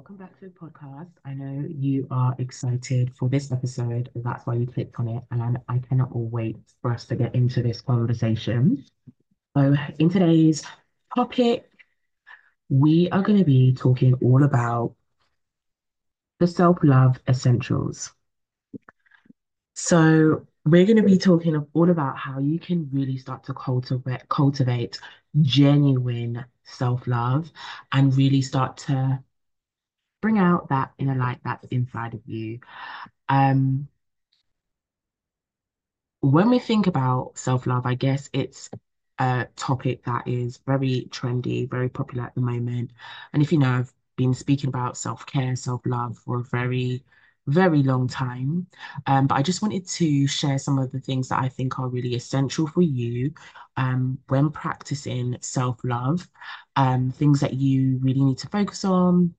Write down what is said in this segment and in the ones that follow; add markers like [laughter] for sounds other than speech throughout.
Welcome back to the podcast. I know you are excited for this episode. That's why you clicked on it, and I cannot wait for us to get into this conversation. So, in today's topic, we are going to be talking all about the self-love essentials. So, we're going to be talking all about how you can really start to cultivate cultivate genuine self-love and really start to bring out that inner light that's inside of you. Um, when we think about self-love, I guess it's a topic that is very trendy, very popular at the moment. And if you know, I've been speaking about self-care, self-love for a very, very long time. Um, but I just wanted to share some of the things that I think are really essential for you um, when practicing self-love, um, things that you really need to focus on,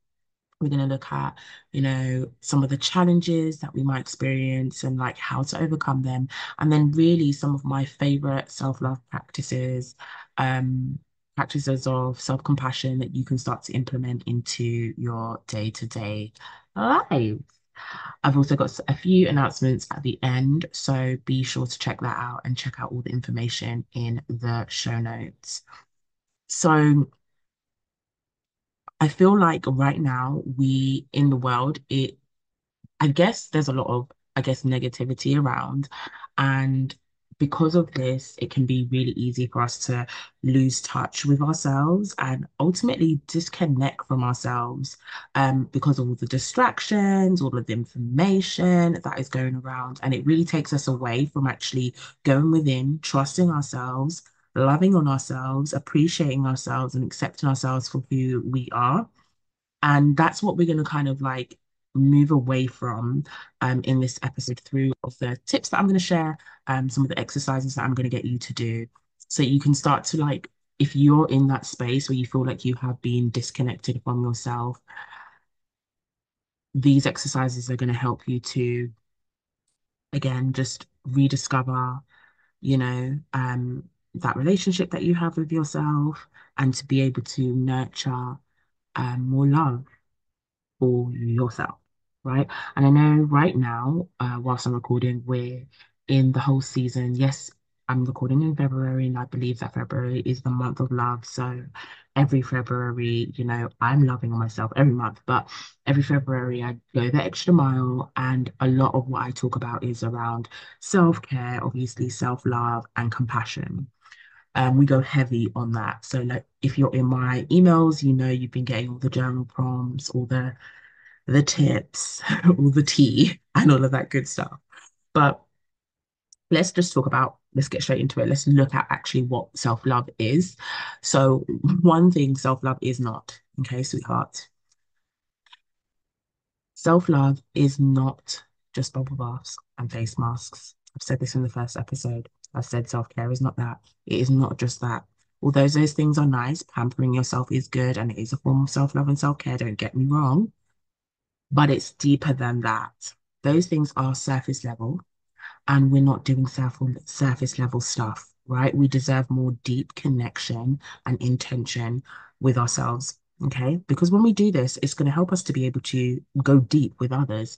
we're going to look at, you know, some of the challenges that we might experience and like how to overcome them. And then really some of my favorite self-love practices, um, practices of self-compassion that you can start to implement into your day-to-day life. I've also got a few announcements at the end, so be sure to check that out and check out all the information in the show notes. So I feel like right now we in the world, it I guess there's a lot of, I guess, negativity around. And because of this, it can be really easy for us to lose touch with ourselves and ultimately disconnect from ourselves um, because of all the distractions, all of the information that is going around. And it really takes us away from actually going within, trusting ourselves, loving on ourselves, appreciating ourselves, and accepting ourselves for who we are. And that's what we're going to kind of like move away from um, in this episode through of the tips that I'm going to share, um, some of the exercises that I'm going to get you to do. So you can start to like, if you're in that space where you feel like you have been disconnected from yourself, these exercises are going to help you to, again, just rediscover, you know, um, that relationship that you have with yourself and to be able to nurture um, more love for yourself, right? And I know right now, uh, whilst I'm recording, we're in the whole season. Yes, I'm recording in February, and I believe that February is the month of love. So every February, you know, I'm loving myself every month, but every February I go the extra mile. And a lot of what I talk about is around self-care, obviously self-love and compassion um, we go heavy on that. So like if you're in my emails, you know you've been getting all the journal prompts, all the the tips, [laughs] all the tea, and all of that good stuff. But let's just talk about let's get straight into it. Let's look at actually what self-love is. So one thing self-love is not, okay, sweetheart. Self-love is not just bubble baths and face masks. I've said this in the first episode. I said self-care is not that. It is not just that. Although those things are nice, pampering yourself is good and it is a form of self-love and self-care, don't get me wrong. But it's deeper than that. Those things are surface level and we're not doing surface level stuff, right? We deserve more deep connection and intention with ourselves. Okay. Because when we do this, it's going to help us to be able to go deep with others,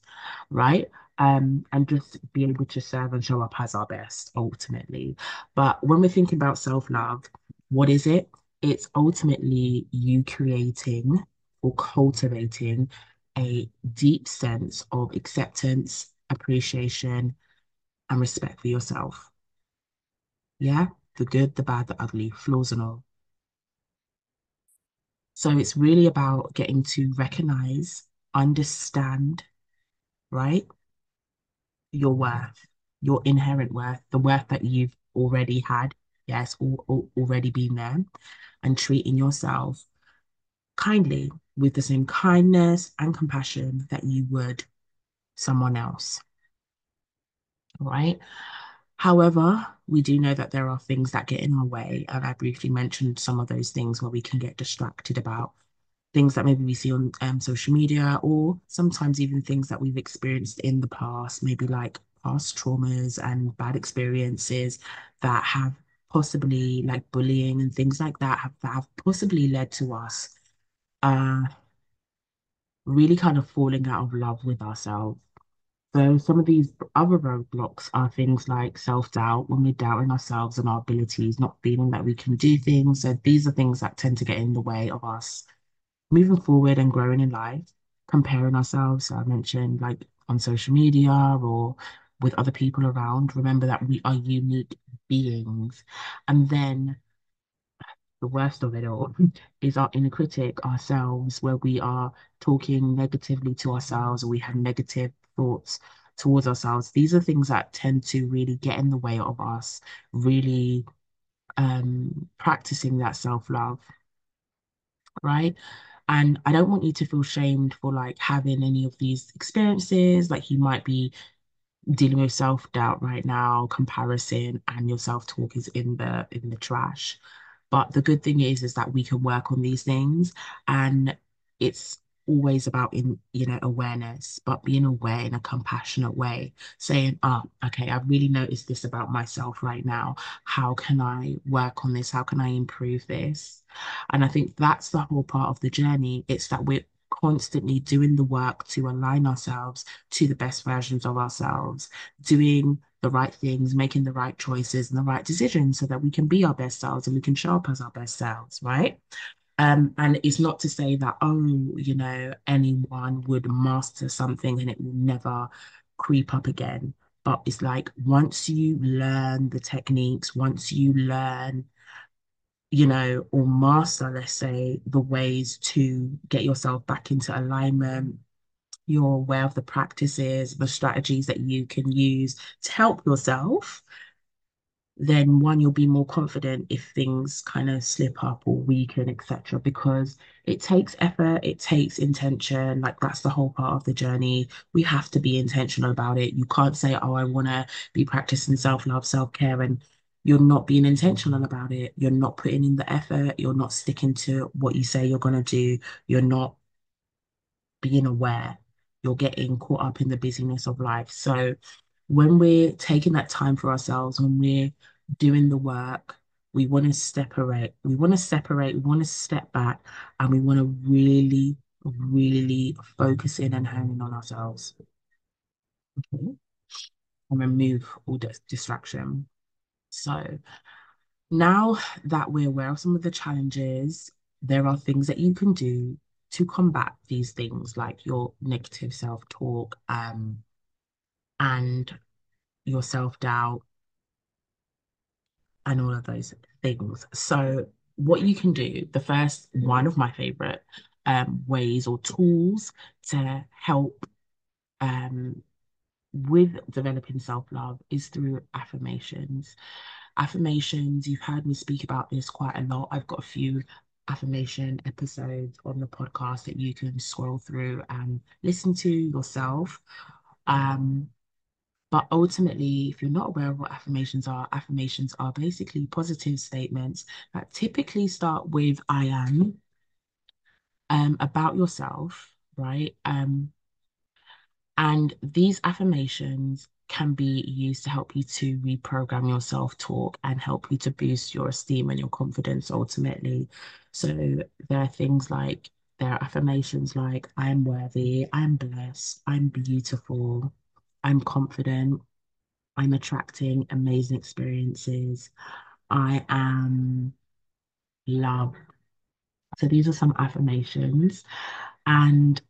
right? Um, and just be able to serve and show up as our best ultimately. But when we're thinking about self love, what is it? It's ultimately you creating or cultivating a deep sense of acceptance, appreciation, and respect for yourself. Yeah, the good, the bad, the ugly, flaws and all. So it's really about getting to recognize, understand, right? Your worth, your inherent worth, the worth that you've already had, yes, already been there, and treating yourself kindly with the same kindness and compassion that you would someone else. Right. However, we do know that there are things that get in our way. And I briefly mentioned some of those things where we can get distracted about things that maybe we see on um, social media, or sometimes even things that we've experienced in the past, maybe like past traumas and bad experiences that have possibly like bullying and things like that have, that have possibly led to us uh, really kind of falling out of love with ourselves. So some of these other roadblocks are things like self-doubt, when we're doubting ourselves and our abilities, not feeling that we can do things. So these are things that tend to get in the way of us moving forward and growing in life, comparing ourselves. So I mentioned like on social media or with other people around. Remember that we are unique beings. And then the worst of it all [laughs] is our inner critic, ourselves, where we are talking negatively to ourselves or we have negative thoughts towards ourselves. These are things that tend to really get in the way of us really um, practicing that self-love, right? And I don't want you to feel shamed for like having any of these experiences. Like you might be dealing with self-doubt right now, comparison, and your self-talk is in the in the trash. But the good thing is is that we can work on these things and it's always about in you know awareness, but being aware in a compassionate way, saying, oh, okay, I've really noticed this about myself right now. How can I work on this? How can I improve this? And I think that's the whole part of the journey. It's that we're constantly doing the work to align ourselves to the best versions of ourselves, doing the right things, making the right choices and the right decisions so that we can be our best selves and we can show up as our best selves, right? Um, and it's not to say that, oh, you know, anyone would master something and it will never creep up again. But it's like once you learn the techniques, once you learn you know, or master, let's say, the ways to get yourself back into alignment. You're aware of the practices, the strategies that you can use to help yourself then one, you'll be more confident if things kind of slip up or weaken, etc. Because it takes effort, it takes intention. Like that's the whole part of the journey. We have to be intentional about it. You can't say, oh, I want to be practicing self-love, self-care, and you're not being intentional about it. You're not putting in the effort. You're not sticking to what you say you're going to do. You're not being aware. You're getting caught up in the busyness of life. So when we're taking that time for ourselves, when we're doing the work, we want to separate. We want to separate. We want to step back and we want to really, really focus in and hone in on ourselves. Okay. And remove all this distraction. So now that we're aware of some of the challenges, there are things that you can do to combat these things like your negative self-talk um, and your self-doubt and all of those things. So what you can do, the first one of my favorite um, ways or tools to help um, with developing self-love is through affirmations. Affirmations, you've heard me speak about this quite a lot. I've got a few affirmation episodes on the podcast that you can scroll through and listen to yourself. Um, but ultimately, if you're not aware of what affirmations are, affirmations are basically positive statements that typically start with I am um, about yourself, right? Um, and these affirmations can be used to help you to reprogram your self-talk and help you to boost your esteem and your confidence ultimately. So there are things like there are affirmations like I am worthy, I'm blessed, I'm beautiful, I'm confident, I'm attracting amazing experiences, I am loved. So these are some affirmations. And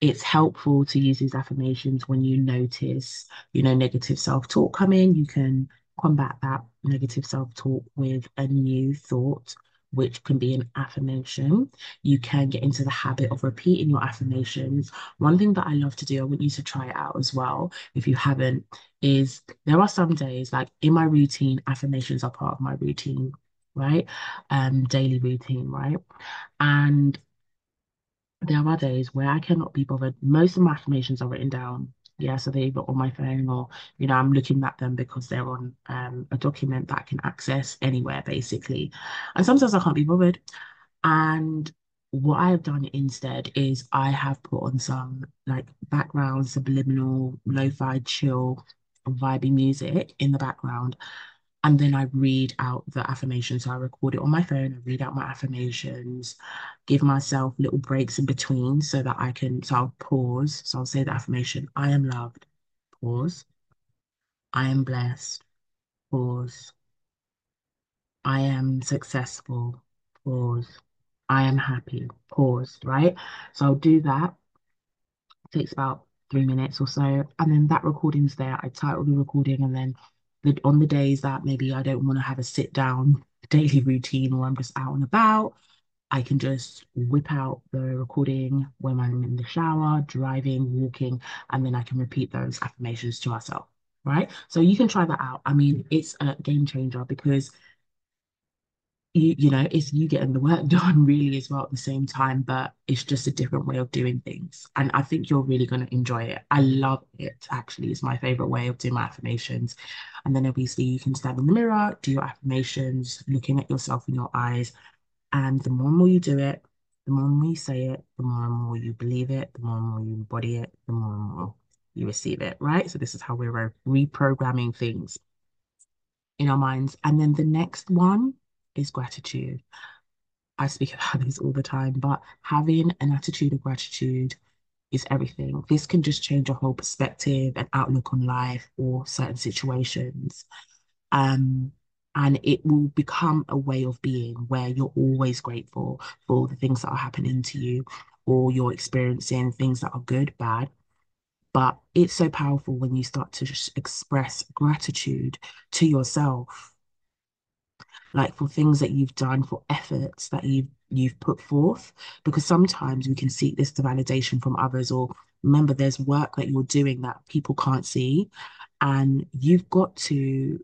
it's helpful to use these affirmations when you notice, you know, negative self-talk come in. You can combat that negative self-talk with a new thought, which can be an affirmation. You can get into the habit of repeating your affirmations. One thing that I love to do, I want you to try it out as well, if you haven't, is there are some days, like in my routine, affirmations are part of my routine, right? Um, daily routine, right? And there are days where I cannot be bothered. Most of my affirmations are written down. Yeah, so they're on my phone or, you know, I'm looking at them because they're on um, a document that I can access anywhere, basically. And sometimes I can't be bothered. And what I have done instead is I have put on some like background, subliminal, lo-fi, chill, vibey music in the background. And then I read out the affirmations. So I record it on my phone, I read out my affirmations, give myself little breaks in between so that I can, so I'll pause. So I'll say the affirmation, I am loved, pause. I am blessed, pause. I am successful, pause. I am happy, pause, right? So I'll do that. It takes about three minutes or so. And then that recording's there. I title the recording and then the, on the days that maybe I don't want to have a sit down daily routine or I'm just out and about, I can just whip out the recording when I'm in the shower, driving, walking, and then I can repeat those affirmations to myself, right? So you can try that out. I mean, it's a game changer because you you know it's you getting the work [laughs] done really as well at the same time but it's just a different way of doing things. And I think you're really going to enjoy it. I love it actually it's my favorite way of doing my affirmations. And then obviously you can stand in the mirror do your affirmations looking at yourself in your eyes. And the more and more you do it the more and more you say it the more and more you believe it the more and more you embody it the more and more you receive it right? So this is how we're reprogramming things in our minds. And then the next one is gratitude. I speak about this all the time, but having an attitude of gratitude is everything. This can just change your whole perspective and outlook on life or certain situations. Um, and it will become a way of being where you're always grateful for the things that are happening to you or you're experiencing things that are good, bad. But it's so powerful when you start to express gratitude to yourself like for things that you've done, for efforts that you've you've put forth, because sometimes we can seek this validation from others, or remember there's work that you're doing that people can't see, and you've got to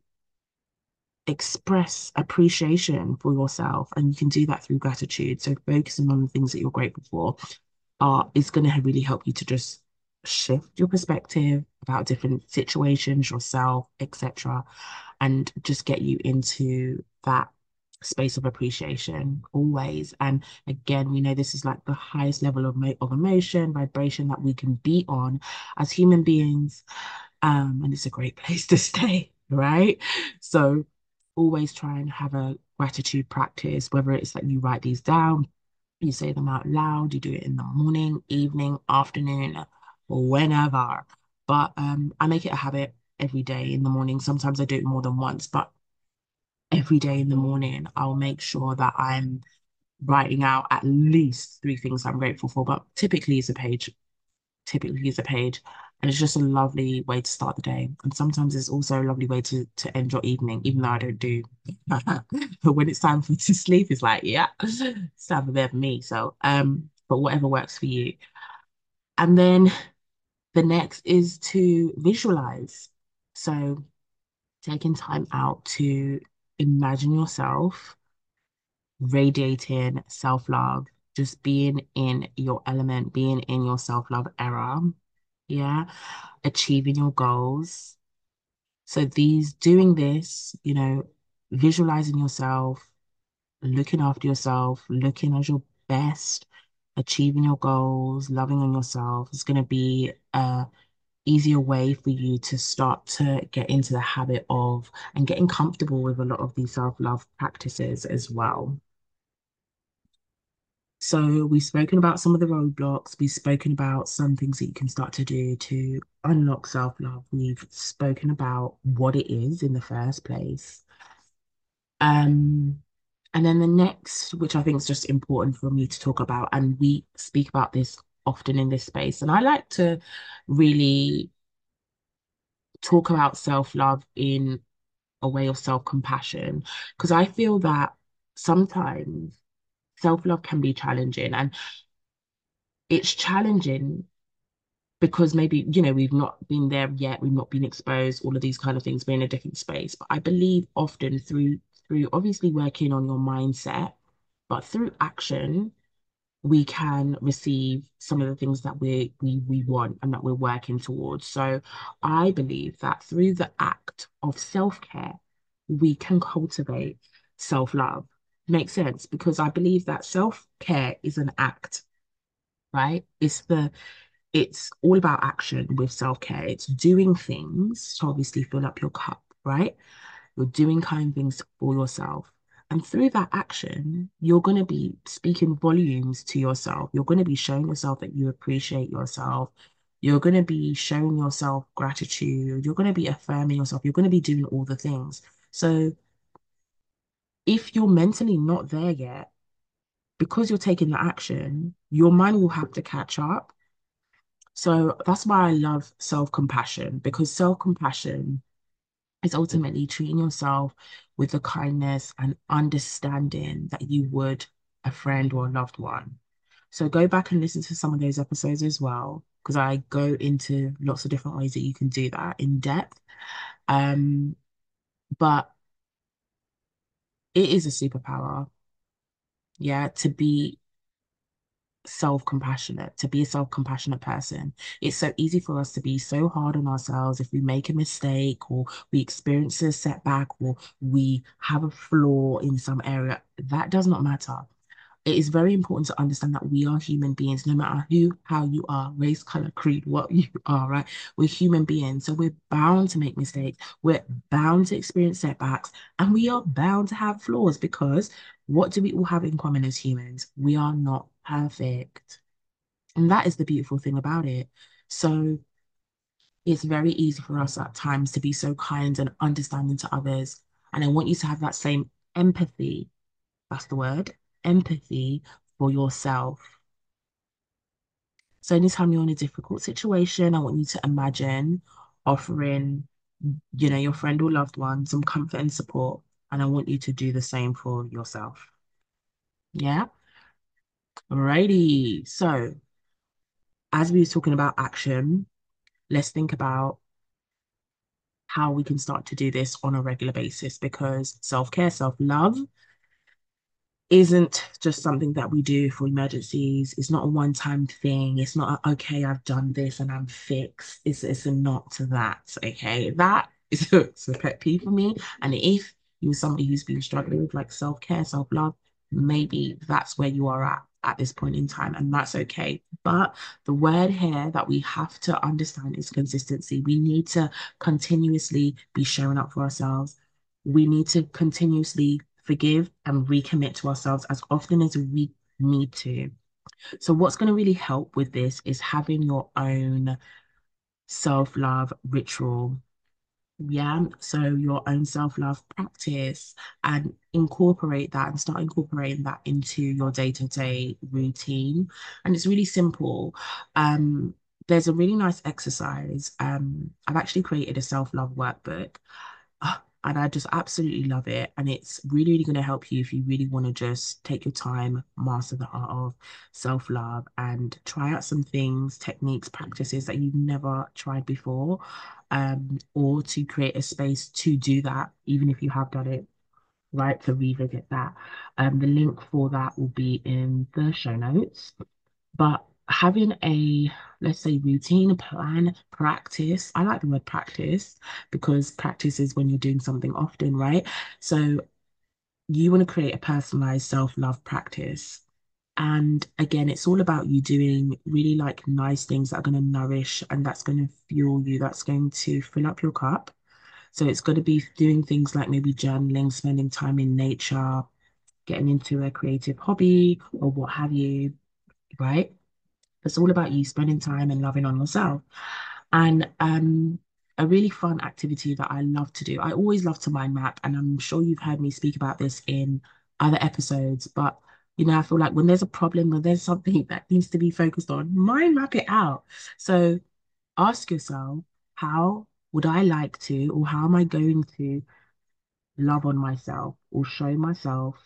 express appreciation for yourself, and you can do that through gratitude. So focusing on the things that you're grateful for are is going to really help you to just shift your perspective about different situations, yourself, etc and just get you into that space of appreciation always. And again, we know this is like the highest level of, of emotion, vibration that we can be on as human beings. Um, and it's a great [laughs] place to stay, right? So always try and have a gratitude practice, whether it's that you write these down, you say them out loud, you do it in the morning, evening, afternoon, whenever. But um, I make it a habit every day in the morning. Sometimes I do it more than once, but every day in the morning, I'll make sure that I'm writing out at least three things I'm grateful for, but typically it's a page. Typically it's a page. And it's just a lovely way to start the day. And sometimes it's also a lovely way to to end your evening, even though I don't do. [laughs] but when it's time for to sleep, it's like, yeah, [laughs] it's time for bed for me. So um, but whatever works for you. And then the next is to visualize. So taking time out to imagine yourself radiating self-love, just being in your element, being in your self-love era. Yeah. Achieving your goals. So these doing this, you know, visualizing yourself, looking after yourself, looking as your best, achieving your goals, loving on yourself is going to be a easier way for you to start to get into the habit of and getting comfortable with a lot of these self-love practices as well. So we've spoken about some of the roadblocks. We've spoken about some things that you can start to do to unlock self-love. We've spoken about what it is in the first place. Um, and then the next, which I think is just important for me to talk about, and we speak about this often in this space. And I like to really talk about self-love in a way of self-compassion because I feel that sometimes self-love can be challenging and it's challenging because maybe you know we've not been there yet we've not been exposed all of these kind of things we're in a different space but I believe often through through obviously working on your mindset but through action we can receive some of the things that we we we want and that we're working towards. So I believe that through the act of self-care, we can cultivate self-love. Makes sense because I believe that self-care is an act, right? It's the it's all about action with self-care. It's doing things to obviously fill up your cup, right? you're doing kind things for yourself. And through that action, you're going to be speaking volumes to yourself. You're going to be showing yourself that you appreciate yourself. You're going to be showing yourself gratitude. You're going to be affirming yourself. You're going to be doing all the things. So if you're mentally not there yet, because you're taking the action, your mind will have to catch up. So that's why I love self-compassion because self-compassion is ultimately treating yourself with the kindness and understanding that you would a friend or a loved one. So go back and listen to some of those episodes as well, because I go into lots of different ways that you can do that in depth. Um, but it is a superpower, yeah, to be self-compassionate, to be a self-compassionate person. It's so easy for us to be so hard on ourselves if we make a mistake or we experience a setback or we have a flaw in some area. That does not matter it is very important to understand that we are human beings, no matter who, how you are, race, color, creed, what [laughs] you are, right? We're human beings. So we're bound to make mistakes. We're bound to experience setbacks and we are bound to have flaws because what do we all have in common as humans? We are not perfect. And that is the beautiful thing about it. So it's very easy for us at times to be so kind and understanding to others. And I want you to have that same empathy. That's the word empathy for yourself. So anytime you're in a difficult situation, I want you to imagine offering, you know, your friend or loved one some comfort and support. And I want you to do the same for yourself. Yeah. Alrighty. So as we were talking about action, let's think about how we can start to do this on a regular basis because self-care, self-love isn't just something that we do for emergencies. It's not a one-time thing. It's not a, okay, I've done this and I'm fixed. It's it's not that. Okay, that is a, [laughs] it's a pet peeve for me. And if you're somebody who's been struggling with like self-care, self-love, maybe that's where you are at at this point in time, and that's okay. But the word here that we have to understand is consistency. We need to continuously be showing up for ourselves. We need to continuously forgive and recommit to ourselves as often as we need to. So, what's going to really help with this is having your own self love ritual. Yeah, so your own self love practice and incorporate that and start incorporating that into your day to day routine. And it's really simple. Um, there's a really nice exercise. Um, I've actually created a self love workbook. And I just absolutely love it. And it's really, really going to help you if you really want to just take your time, master the art of self love, and try out some things, techniques, practices that you've never tried before, um, or to create a space to do that, even if you have done it. Right, to revisit that. Um, the link for that will be in the show notes. But having a let's say routine plan practice i like the word practice because practice is when you're doing something often right? So you want to create a personalized self-love practice. And again it's all about you doing really like nice things that are going to nourish and that's going to fuel you that's going to fill up your cup. So it's going to be doing things like maybe journaling spending time in nature getting into a creative hobby or what have you right it's all about you spending time and loving on yourself. And um, a really fun activity that I love to do. I always love to mind map, and I'm sure you've heard me speak about this in other episodes, but you know, I feel like when there's a problem or there's something [laughs] that needs to be focused on, mind map it out. So ask yourself, how would I like to, or how am I going to love on myself or show myself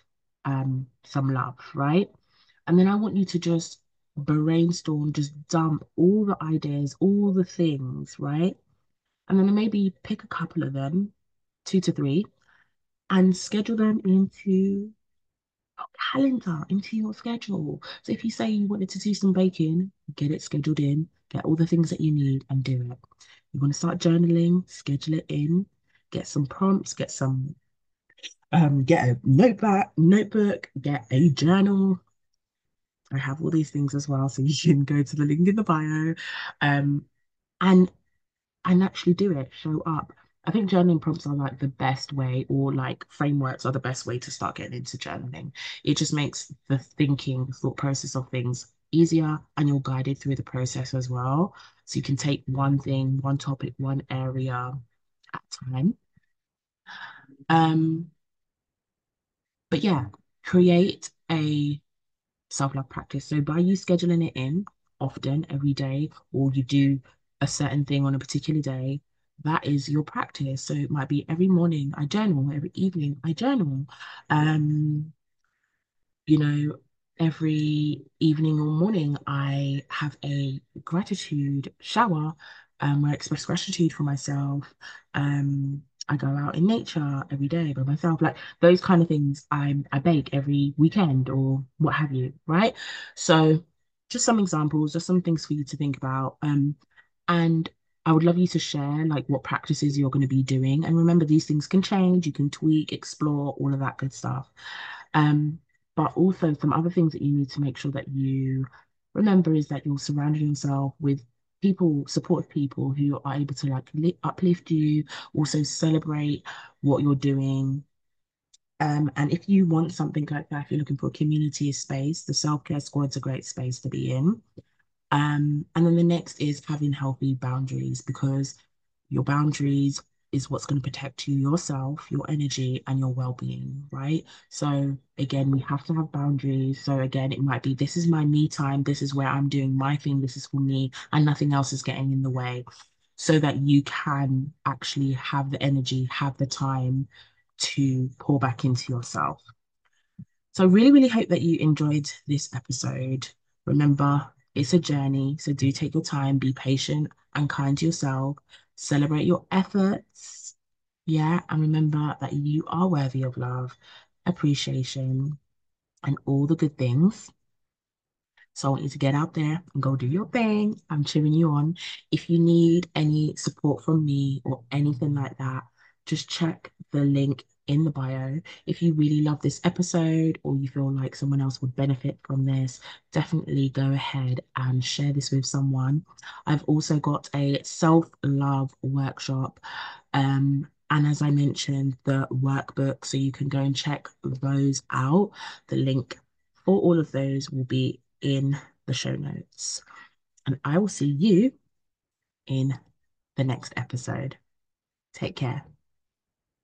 um, some love, right? And then I want you to just brainstorm, just dump all the ideas, all the things, right? And then maybe pick a couple of them, two to three, and schedule them into your calendar, into your schedule. So if you say you wanted to do some baking, get it scheduled in, get all the things that you need and do it. You want to start journaling, schedule it in, get some prompts, get some um, get a notebook, notebook, get a journal, I have all these things as well, so you can go to the link in the bio, um, and and actually do it. Show up. I think journaling prompts are like the best way, or like frameworks are the best way to start getting into journaling. It just makes the thinking, thought process of things easier, and you're guided through the process as well. So you can take one thing, one topic, one area at a time. Um, but yeah, create a self-love practice. So by you scheduling it in often every day, or you do a certain thing on a particular day, that is your practice. So it might be every morning I journal, every evening I journal. Um, you know, every evening or morning I have a gratitude shower um, where I express gratitude for myself. Um, I go out in nature every day by myself. Like those kind of things I I bake every weekend or what have you, right? So just some examples, just some things for you to think about. Um, and I would love you to share like what practices you're going to be doing. And remember, these things can change, you can tweak, explore, all of that good stuff. Um, but also some other things that you need to make sure that you remember is that you're surrounding yourself with people, supportive people who are able to like uplift you, also celebrate what you're doing. Um, and if you want something like that, if you're looking for a community space, the self-care squad's a great space to be in. Um, and then the next is having healthy boundaries because your boundaries is what's going to protect you, yourself, your energy, and your well-being, right? So again, we have to have boundaries. So again, it might be this is my me time, this is where I'm doing my thing, this is for me, and nothing else is getting in the way. So that you can actually have the energy, have the time to pour back into yourself. So I really, really hope that you enjoyed this episode. Remember, it's a journey, so do take your time, be patient and kind to yourself, celebrate your efforts. Yeah, and remember that you are worthy of love, appreciation, and all the good things. So I want you to get out there and go do your thing. I'm cheering you on. If you need any support from me or anything like that, just check the link in the bio. If you really love this episode or you feel like someone else would benefit from this, definitely go ahead and share this with someone. I've also got a self-love workshop. Um, and as I mentioned, the workbook, so you can go and check those out. The link for all of those will be in the show notes. And I will see you in the next episode. Take care.